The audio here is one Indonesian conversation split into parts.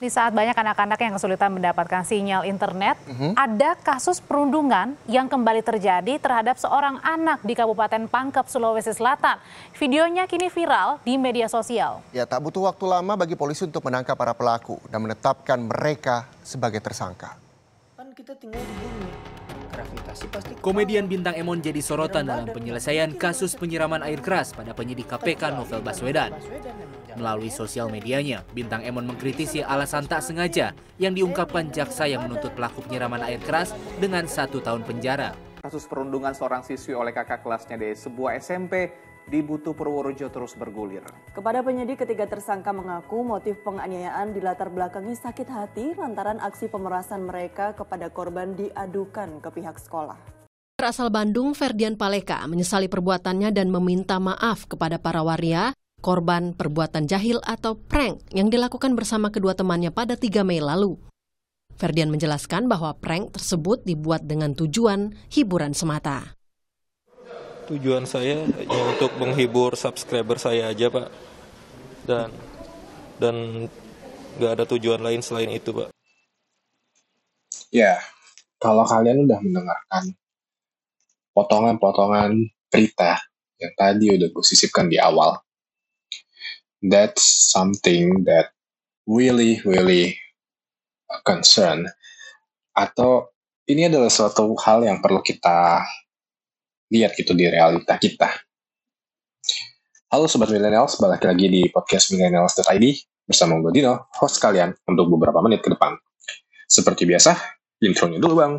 Di saat banyak anak-anak yang kesulitan mendapatkan sinyal internet, mm-hmm. ada kasus perundungan yang kembali terjadi terhadap seorang anak di Kabupaten Pangkep, Sulawesi Selatan. Videonya kini viral di media sosial. Ya, tak butuh waktu lama bagi polisi untuk menangkap para pelaku dan menetapkan mereka sebagai tersangka. Kan kita tinggal di bumi. Komedian bintang Emon jadi sorotan dalam penyelesaian kasus penyiraman air keras pada penyidik KPK Novel Baswedan. Melalui sosial medianya, Bintang Emon mengkritisi alasan tak sengaja yang diungkapkan jaksa yang menuntut pelaku penyiraman air keras dengan satu tahun penjara. Kasus perundungan seorang siswi oleh kakak kelasnya di sebuah SMP di Butuh Purworejo terus bergulir. Kepada penyidik, ketiga tersangka mengaku motif penganiayaan dilatar belakangi sakit hati lantaran aksi pemerasan mereka kepada korban diadukan ke pihak sekolah. Asal Bandung, Ferdian Paleka menyesali perbuatannya dan meminta maaf kepada para waria korban perbuatan jahil atau prank yang dilakukan bersama kedua temannya pada 3 Mei lalu. Ferdian menjelaskan bahwa prank tersebut dibuat dengan tujuan hiburan semata. Tujuan saya hanya untuk menghibur subscriber saya aja, Pak. Dan dan nggak ada tujuan lain selain itu, Pak. Ya, kalau kalian udah mendengarkan potongan-potongan berita yang tadi udah gue sisipkan di awal, that's something that really really a concern atau ini adalah suatu hal yang perlu kita lihat gitu di realita kita. Halo Sobat Millennials, balik lagi di podcast millennials.id bersama gue Dino, host kalian untuk beberapa menit ke depan. Seperti biasa, intronya dulu bang.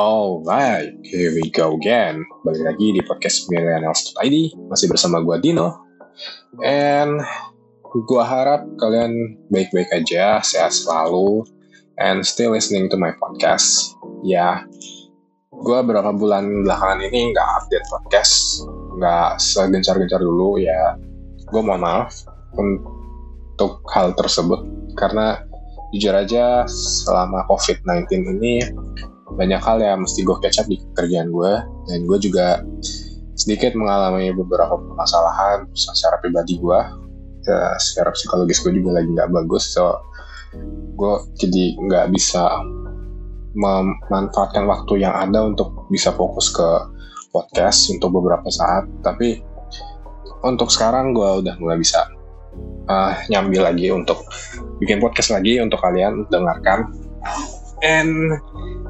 Alright, here we go again. Balik lagi di podcast Millennials.id, masih bersama gue Dino. And gue harap kalian baik-baik aja, sehat selalu, and still listening to my podcast. Ya, gue beberapa bulan belakangan ini nggak update podcast, nggak segencar-gencar dulu ya. Gue mohon maaf untuk hal tersebut, karena jujur aja selama COVID-19 ini banyak hal yang mesti gue catch up di kerjaan gue dan gue juga sedikit mengalami beberapa permasalahan secara pribadi gue ya, secara psikologis gue juga lagi nggak bagus. So gue jadi nggak bisa memanfaatkan waktu yang ada untuk bisa fokus ke podcast untuk beberapa saat. Tapi untuk sekarang gue udah mulai bisa uh, nyambil lagi untuk bikin podcast lagi untuk kalian. Dengarkan and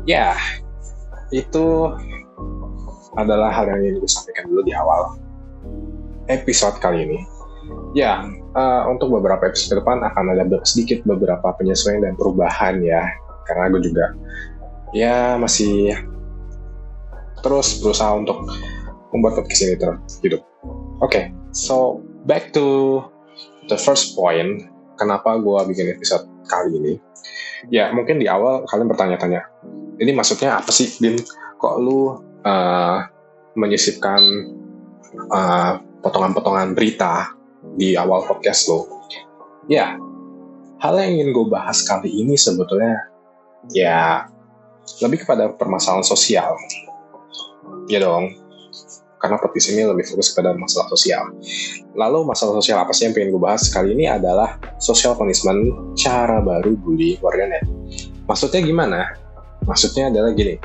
ya itu adalah hal yang ingin gue dulu di awal episode kali ini. Ya, uh, untuk beberapa episode depan akan ada sedikit beberapa penyesuaian dan perubahan ya, karena gue juga ya masih terus berusaha untuk membuat podcast ini terus hidup. Oke, okay, so back to the first point, kenapa gue bikin episode kali ini? Ya, mungkin di awal kalian bertanya-tanya, ini maksudnya apa sih Bin kok lu uh, menyisipkan uh, potongan-potongan berita di awal podcast lo ya hal yang ingin gue bahas kali ini sebetulnya ya lebih kepada permasalahan sosial. Ya dong karena podcast ini lebih fokus pada masalah sosial. Lalu masalah sosial apa sih yang pengen gue bahas kali ini adalah social punishment, cara baru bully warganet. Maksudnya gimana? Maksudnya adalah gini,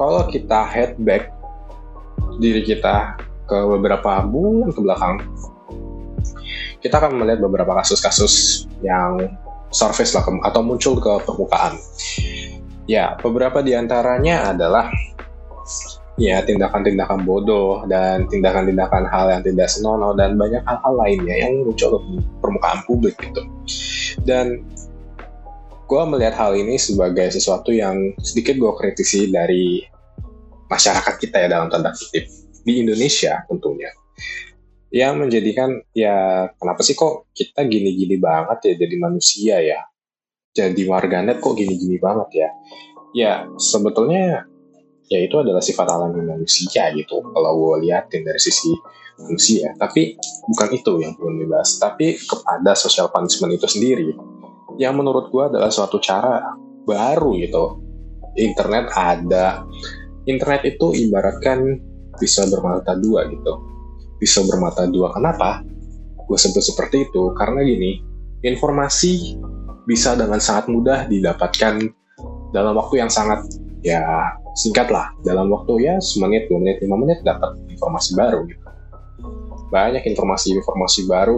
kalau kita head back diri kita ke beberapa bulan ke belakang, kita akan melihat beberapa kasus-kasus yang surface lah atau muncul ke permukaan. Ya, beberapa di antaranya adalah ya tindakan-tindakan bodoh dan tindakan-tindakan hal yang tidak senonoh dan banyak hal-hal lainnya yang muncul ke permukaan publik gitu. Dan gue melihat hal ini sebagai sesuatu yang sedikit gue kritisi dari masyarakat kita ya dalam tanda kutip. Di Indonesia tentunya. Yang menjadikan ya kenapa sih kok kita gini-gini banget ya jadi manusia ya? Jadi warganet kok gini-gini banget ya? Ya sebetulnya ya itu adalah sifat alami manusia gitu kalau gue liatin dari sisi manusia tapi bukan itu yang perlu dibahas tapi kepada social punishment itu sendiri yang menurut gue adalah suatu cara baru gitu. Internet ada. Internet itu ibaratkan bisa bermata dua gitu. Bisa bermata dua. Kenapa? Gue sebut seperti itu karena gini, informasi bisa dengan sangat mudah didapatkan dalam waktu yang sangat ya singkat lah. Dalam waktu ya semenit, dua menit, lima menit dapat informasi baru gitu. Banyak informasi-informasi baru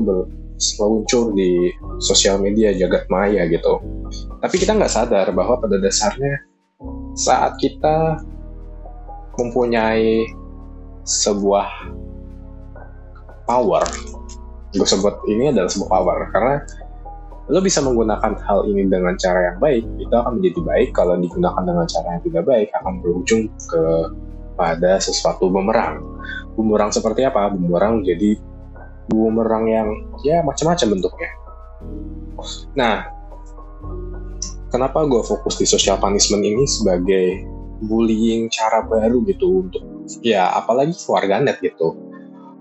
muncul di sosial media jagat maya gitu. Tapi kita nggak sadar bahwa pada dasarnya saat kita mempunyai sebuah power, gue sebut ini adalah sebuah power karena lo bisa menggunakan hal ini dengan cara yang baik, itu akan menjadi baik. Kalau digunakan dengan cara yang tidak baik, akan berujung ke pada sesuatu bumerang. Bumerang seperti apa? Bumerang jadi bumerang yang ya macam-macam bentuknya. Nah, kenapa gue fokus di social punishment ini sebagai bullying cara baru gitu untuk ya apalagi warganet gitu.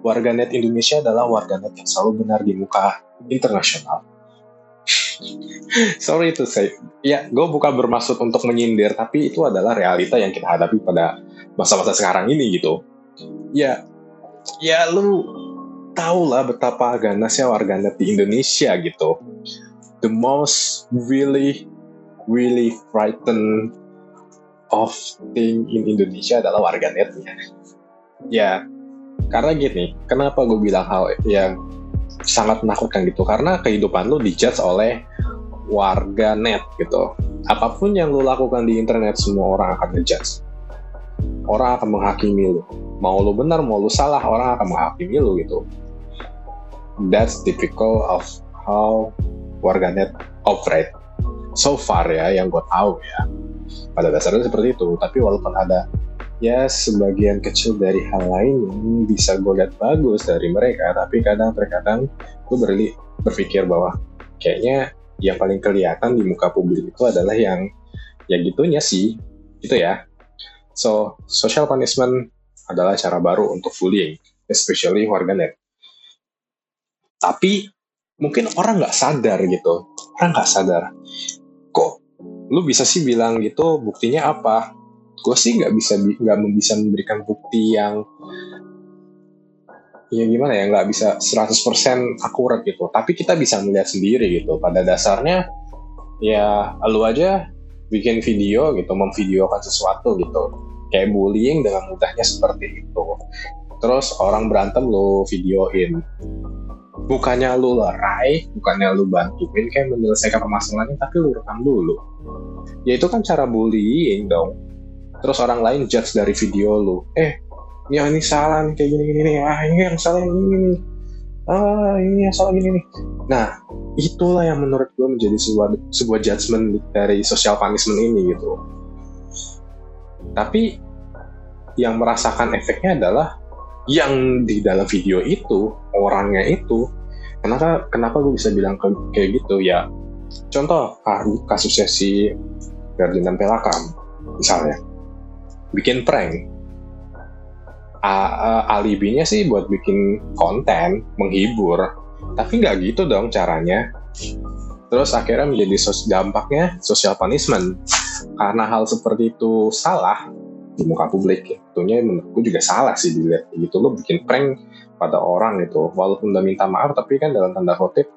Warganet Indonesia adalah warganet yang selalu benar di muka internasional. Sorry itu saya, ya gue bukan bermaksud untuk menyindir, tapi itu adalah realita yang kita hadapi pada masa-masa sekarang ini gitu. Ya, ya lu tahu lah betapa ganasnya warganet di Indonesia gitu. The most really, really frightened of thing in Indonesia adalah warganetnya. Ya, karena gini, kenapa gue bilang hal yang sangat menakutkan gitu? Karena kehidupan lu dijudge oleh warga net gitu. Apa pun yang lu lakukan di internet, semua orang akan ngejudge. Orang akan menghakimi lu. Mau lu benar, mau lu salah, orang akan menghakimi lu gitu that's typical of how warganet operate so far ya yang gue tahu ya pada dasarnya seperti itu tapi walaupun ada ya sebagian kecil dari hal lain yang bisa gue lihat bagus dari mereka tapi kadang terkadang gue berli berpikir bahwa kayaknya yang paling kelihatan di muka publik itu adalah yang ya gitunya sih gitu ya. So social punishment adalah cara baru untuk bullying especially warganet tapi mungkin orang nggak sadar gitu orang nggak sadar. Kok lu bisa sih bilang gitu buktinya apa gue sih nggak bisa nggak bisa memberikan bukti yang ya gimana ya nggak bisa 100% akurat gitu. Tapi kita bisa melihat sendiri gitu. Pada dasarnya ya lu aja bikin video gitu memvideokan sesuatu gitu. Kayak bullying dengan mudahnya seperti itu. Terus orang berantem lu videoin. Bukannya lu lerai, bukannya lu bantuin kayak menyelesaikan permasalahannya, tapi lu rekam dulu. Ya itu kan cara bullying dong. Terus orang lain judge dari video lu. Eh, ya ini salah nih kayak gini-gini nih. Ah, ini yang salah ini nih. Ah, ini yang salah gini nih. Nah, itulah yang menurut gue menjadi sebuah, sebuah judgement dari social punishment ini gitu. Tapi yang merasakan efeknya adalah yang di dalam video itu orangnya itu kenapa kenapa gue bisa bilang kayak gitu ya contoh kasusnya si Ferdinand Pelakam misalnya bikin prank. A, alibinya sih buat bikin konten menghibur. Tapi nggak gitu dong caranya. Terus akhirnya menjadi sos dampaknya social punishment. Karena hal seperti itu salah di muka publik ya. Tentunya menurutku juga salah sih dilihat gitu. Lo bikin prank pada orang itu walaupun udah minta maaf tapi kan dalam tanda kutip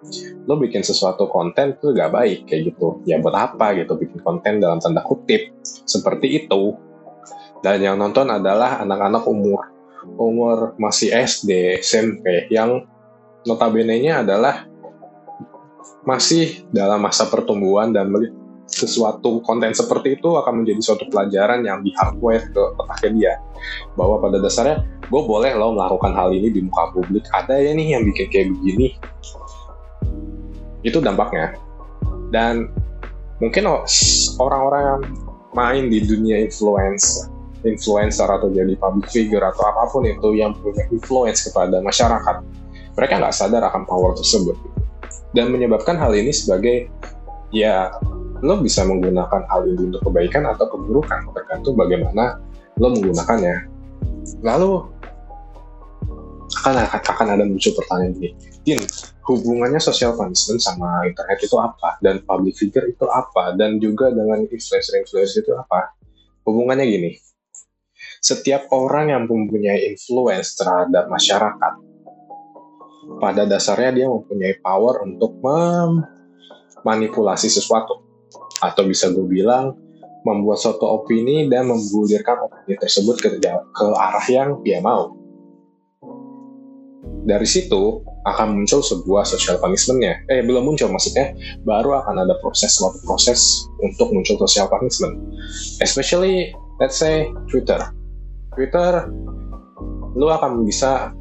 lo bikin sesuatu konten itu gak baik kayak gitu. Ya buat apa gitu bikin konten dalam tanda kutip? Seperti itu dan yang nonton adalah anak-anak umur. Umur masih SD SMP yang notabene-nya adalah masih dalam masa pertumbuhan dan sesuatu konten seperti itu akan menjadi suatu pelajaran yang di hardware ke otaknya dia. Bahwa pada dasarnya gue boleh loh melakukan hal ini di muka publik. Ada ya nih yang bikin kayak begini. Itu dampaknya. Dan mungkin orang-orang yang main di dunia influence influencer atau jadi public figure atau apa pun itu yang punya influence kepada masyarakat mereka nggak sadar akan power tersebut. Dan menyebabkan hal ini sebagai ya lo bisa menggunakan hal ini untuk kebaikan atau keburukan tergantung bagaimana lo menggunakannya. Lalu akan akan ada muncul pertanyaan ini, Din, hubungannya social punishment sama internet itu apa? Dan public figure itu apa? Dan juga dengan influencer-influencer itu apa? Hubungannya gini, setiap orang yang mempunyai influence terhadap masyarakat, pada dasarnya dia mempunyai power untuk memanipulasi sesuatu. Atau bisa gue bilang, membuat suatu opini dan menggulirkan opini tersebut ke, ke arah yang dia mau. Dari situ akan muncul sebuah social punishment-nya. Eh, belum muncul maksudnya, baru akan ada proses, suatu proses untuk muncul social punishment. Especially, let's say, Twitter. Twitter, lu akan bisa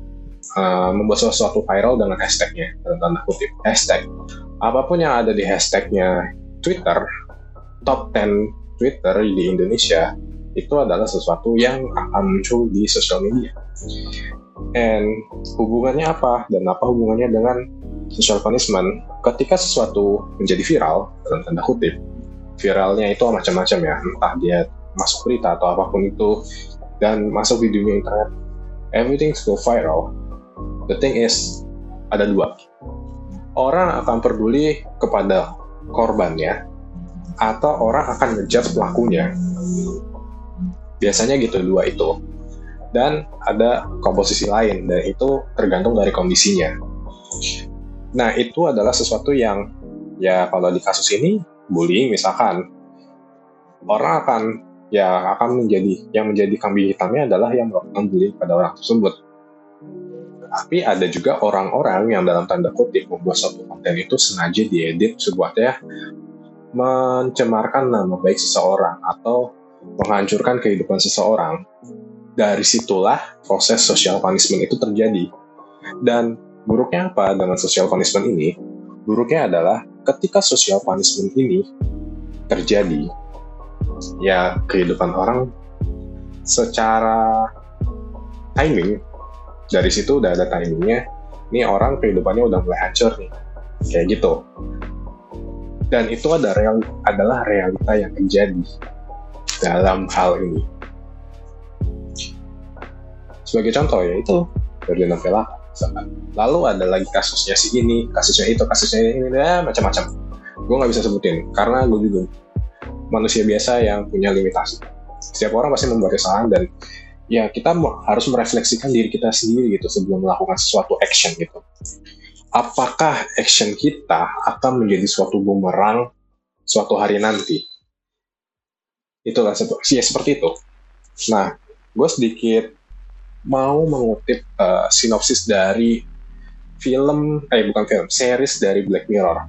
uh, membuat sesuatu viral dengan hashtagnya, dalam tanda kutip, hashtag. Apa pun yang ada di hashtagnya Twitter, top 10 Twitter di Indonesia itu adalah sesuatu yang akan muncul di sosial media. And hubungannya apa dan apa hubungannya dengan social punishment? Ketika sesuatu menjadi viral dalam tanda kutip, viralnya itu macam-macam ya, entah dia masuk berita atau apa pun itu dan masuk di dunia internet, everything go viral. The thing is ada dua. Orang akan peduli kepada korbannya atau orang akan ngejudge pelakunya. Biasanya gitu dua itu. Dan ada komposisi lain dan itu tergantung dari kondisinya. Nah, itu adalah sesuatu yang ya kalau di kasus ini bullying misalkan orang akan ya akan menjadi yang menjadi kambing hitamnya adalah yang melakukan bullying pada orang tersebut. Tapi ada juga orang-orang yang dalam tanda kutip membuat suatu konten itu sengaja diedit sebuahnya mencemarkan nama baik seseorang atau menghancurkan kehidupan seseorang. Dari situlah proses social punishment itu terjadi. Dan buruknya apa dengan social punishment ini? Buruknya adalah ketika social punishment ini terjadi, ya kehidupan orang secara timing, dari situ udah ada timingnya, ini orang kehidupannya udah mulai hancur nih, kayak gitu dan itu ada real, adalah realita yang terjadi dalam hal ini. Sebagai contoh ya itu dari novela Lalu ada lagi kasusnya si ini, kasusnya itu, kasusnya ini, ya, macam-macam. Gue nggak bisa sebutin karena gue juga manusia biasa yang punya limitasi. Setiap orang pasti membuat kesalahan dan ya kita harus merefleksikan diri kita sendiri gitu sebelum melakukan sesuatu action gitu apakah action kita akan menjadi suatu bumerang suatu hari nanti. Itulah ya, seperti itu. Nah, gue sedikit mau mengutip uh, sinopsis dari film, eh bukan film, series dari Black Mirror.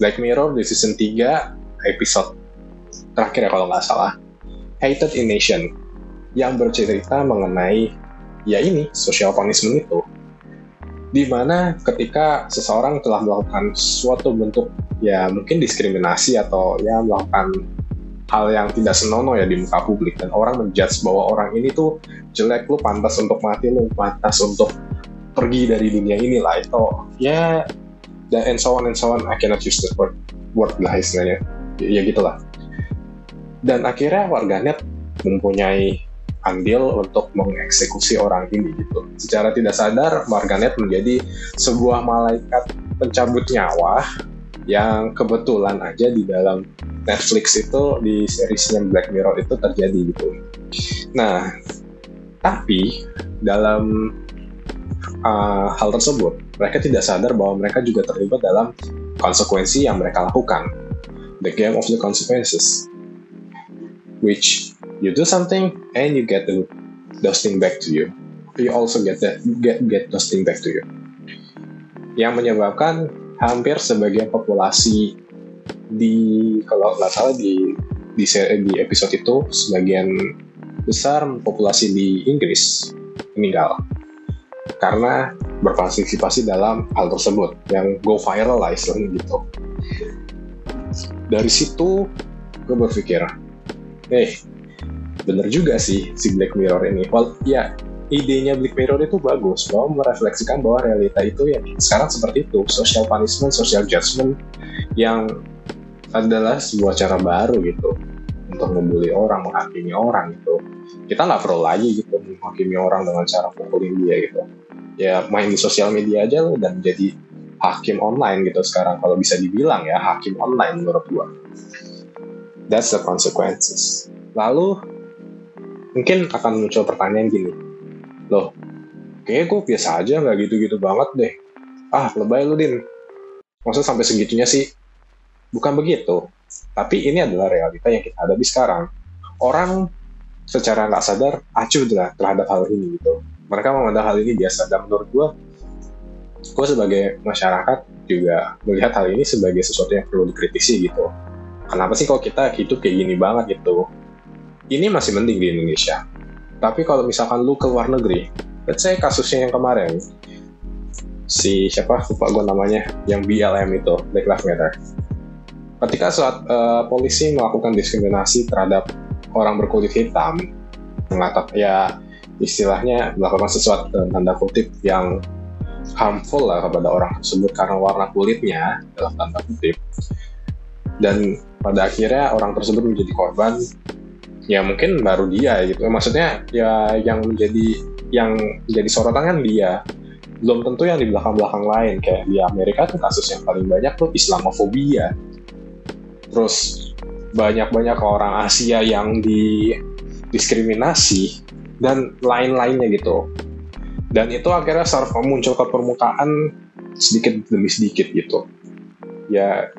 Black Mirror di season 3 episode terakhir ya kalau nggak salah, Hated in Nation, yang bercerita mengenai ya ini social punishment itu. Di mana ketika seseorang telah melakukan suatu bentuk ya mungkin diskriminasi atau ya melakukan hal yang tidak senonoh ya di muka publik. Dan orang menjudge bahwa orang ini tuh jelek lu pantas untuk mati lu pantas untuk pergi dari dunia ini lah. Itu ya dan and so on and so on. I cannot use the word word lah istilahnya. Ya, ya gitulah dan akhirnya warganet mempunyai andil untuk mengeksekusi orang ini gitu. Secara tidak sadar, Margaret menjadi sebuah malaikat pencabut nyawa yang kebetulan aja di dalam Netflix itu di seriesnya Black Mirror itu terjadi gitu. Nah, tapi dalam uh, hal tersebut, mereka tidak sadar bahwa mereka juga terlibat dalam konsekuensi yang mereka lakukan. The game of the consequences. Which you do something and you get the, those things back to you. You also get that get get those things back to you. Yang menyebabkan hampir sebagian populasi di kalau nggak salah di di, di episode itu sebagian besar populasi di Inggris meninggal karena berpartisipasi dalam hal tersebut yang go viral lah istilahnya gitu. Dari situ gue berpikir, eh bener juga sih si Black Mirror ini. Well, ya idenya Black Mirror itu bagus bahwa merefleksikan bahwa realita itu ya sekarang seperti itu social punishment, social judgment yang adalah sebuah cara baru gitu untuk membuli orang, menghakimi orang gitu. Kita nggak perlu lagi gitu menghakimi orang dengan cara pukulin dia gitu. ya main di sosial media aja lo dan jadi hakim online gitu sekarang kalau bisa dibilang ya hakim online menurut gua that's the consequences. Lalu mungkin akan muncul pertanyaan gini. Loh kayaknya gue biasa aja nggak gitu-gitu banget deh. Ah lebay lu din. Maksud sampai segitunya sih? Bukan begitu. Tapi ini adalah realita yang kita hadapi sekarang. Orang secara nggak sadar acuh terhadap hal ini gitu. Mereka memandang hal ini biasa. Dan menurut gue gue sebagai masyarakat juga melihat hal ini sebagai sesuatu yang perlu dikritisi gitu kenapa sih kalau kita hidup kayak gini banget gitu? Ini masih mending di Indonesia. Tapi kalau misalkan lu ke luar negeri let's say kasusnya yang kemarin si siapa lupa gue namanya yang BLM itu Black Lives Matter. Ketika saat uh, polisi melakukan diskriminasi terhadap orang berkulit hitam mengatakan ya istilahnya melakukan sesuatu tanda kutip yang harmful lah kepada orang tersebut karena warna kulitnya dalam tanda kutip. Dan pada akhirnya orang tersebut menjadi korban. Ya mungkin baru dia gitu. Maksudnya ya yang menjadi yang menjadi sorotan kan dia. Belum tentu yang di belakang-belakang lain. Kayak di Amerika tuh kasus yang paling banyak tuh Islamofobia. Terus banyak-banyak orang Asia yang didiskriminasi dan lain-lainnya gitu. Dan itu akhirnya muncul ke permukaan sedikit demi sedikit gitu. Ya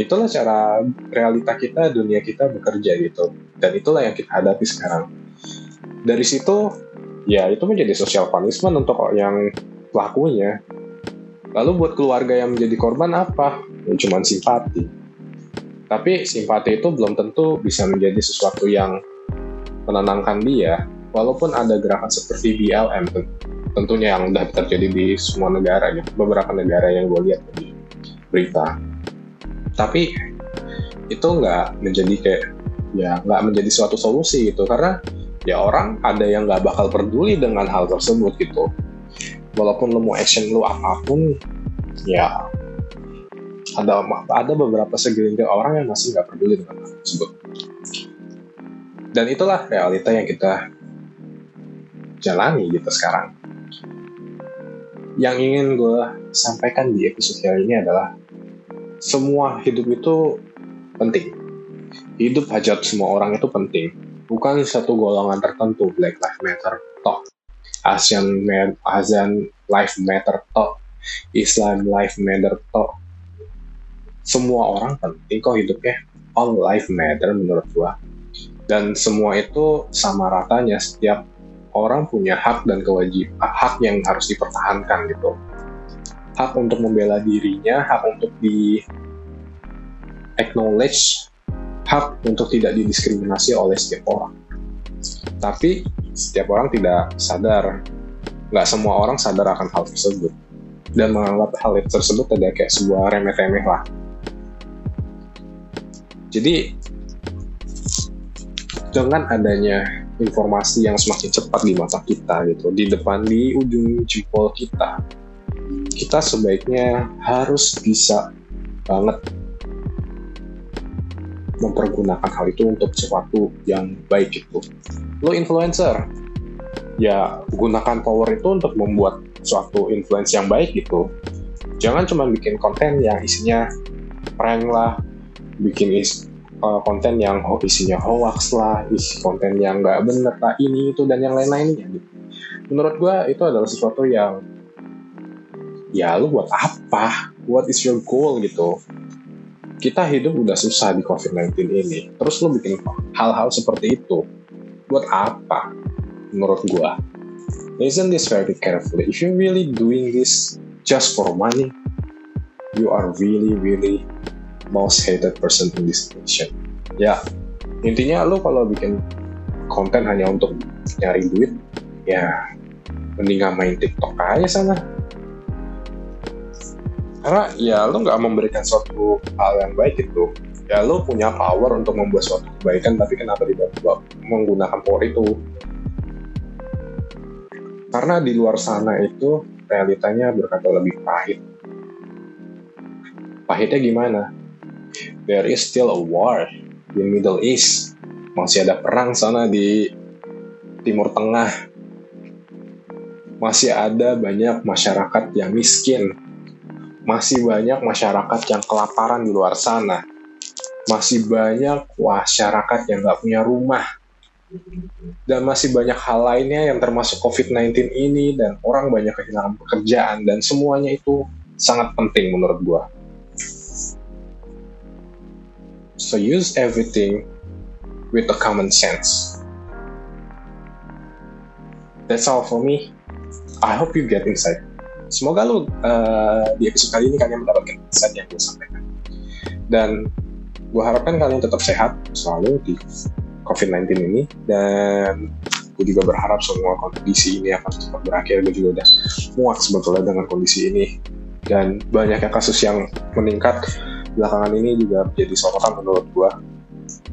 itulah cara realita kita dunia kita bekerja gitu. Dan itulah yang kita hadapi sekarang. Dari situ ya itu menjadi social punishment untuk yang pelakunya. Lalu buat keluarga yang menjadi korban apa? Ya cuma simpati. Tapi simpati itu belum tentu bisa menjadi sesuatu yang menenangkan dia walaupun ada gerakan seperti BLM tentunya yang sudah terjadi di semua negara gitu. Beberapa negara yang gue lihat di berita tapi itu nggak menjadi kayak ya nggak menjadi suatu solusi gitu. Karena ya orang ada yang nggak bakal peduli dengan hal tersebut gitu. Walaupun lo mau action lo apa pun ya ada ada beberapa segelintir orang yang masih nggak peduli dengan hal tersebut. Dan itulah realita yang kita jalani gitu sekarang. Yang ingin gue sampaikan di episode kali ini adalah semua hidup itu penting. Hidup hajat semua orang itu penting. Bukan satu golongan tertentu, Black Lives Matter, toh. Asian, Asian Life Matter, toh. Islam Life Matter, toh. Semua orang penting kok hidupnya. All life matter menurut gue. Dan semua itu sama ratanya setiap orang punya hak dan kewajiban hak yang harus dipertahankan gitu hak untuk membela dirinya hak untuk di acknowledge hak untuk tidak didiskriminasi oleh setiap orang. Tapi setiap orang tidak sadar. Nggak semua orang sadar akan hal tersebut. Dan menganggap hal tersebut ada kayak sebuah remeh-remeh lah. Jadi dengan adanya informasi yang semakin cepat di mata kita gitu di depan di ujung jempol kita kita sebaiknya harus bisa banget mempergunakan hal itu untuk sesuatu yang baik gitu lo influencer ya gunakan power itu untuk membuat suatu influence yang baik gitu jangan cuma bikin konten yang isinya prank lah bikin is uh, konten yang isinya hoax lah, isi konten yang nggak bener lah, ini itu dan yang lain-lainnya. Gitu. Menurut gue itu adalah sesuatu yang ya lu buat apa? What is your goal gitu? Kita hidup udah susah di COVID-19 ini, terus lu bikin hal-hal seperti itu, buat apa? Menurut gue, listen this very carefully. If you really doing this just for money, you are really really most hated person in this nation. Ya, intinya lo kalau bikin konten hanya untuk nyari duit, ya mending main TikTok aja sana. Karena ya lo nggak memberikan suatu hal yang baik itu. Ya lo punya power untuk membuat suatu kebaikan, tapi kenapa tidak menggunakan power itu? Karena di luar sana itu realitanya berkata lebih pahit. Pahitnya gimana? there is still a war di Middle East. Masih ada perang sana di Timur Tengah. masih ada banyak masyarakat yang miskin, masih banyak masyarakat yang kelaparan di luar sana, masih banyak masyarakat yang nggak punya rumah, dan masih banyak hal lainnya yang termasuk COVID-19 ini dan orang banyak kehilangan pekerjaan dan semuanya itu sangat penting menurut gua. So use everything with a common sense. That's all for me. I hope you get insight. Semoga lu uh, di episode kali ini kalian mendapatkan insight yang gue sampaikan. Dan gue harapkan kalian tetap sehat selalu di COVID-19 ini. Dan gue juga berharap semua kondisi ini akan cepat berakhir. Gue juga udah muak sebetulnya dengan kondisi ini. Dan banyaknya kasus yang meningkat belakangan ini juga menjadi sorotan menurut gue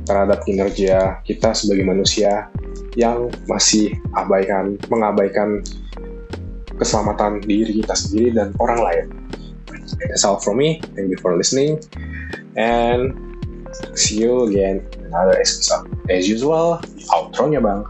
terhadap kinerja kita sebagai manusia yang masih abaikan, mengabaikan keselamatan diri kita sendiri dan orang lain. That's all from me. Thank you for listening. And see you again in another episode. As usual, outro-nya bang.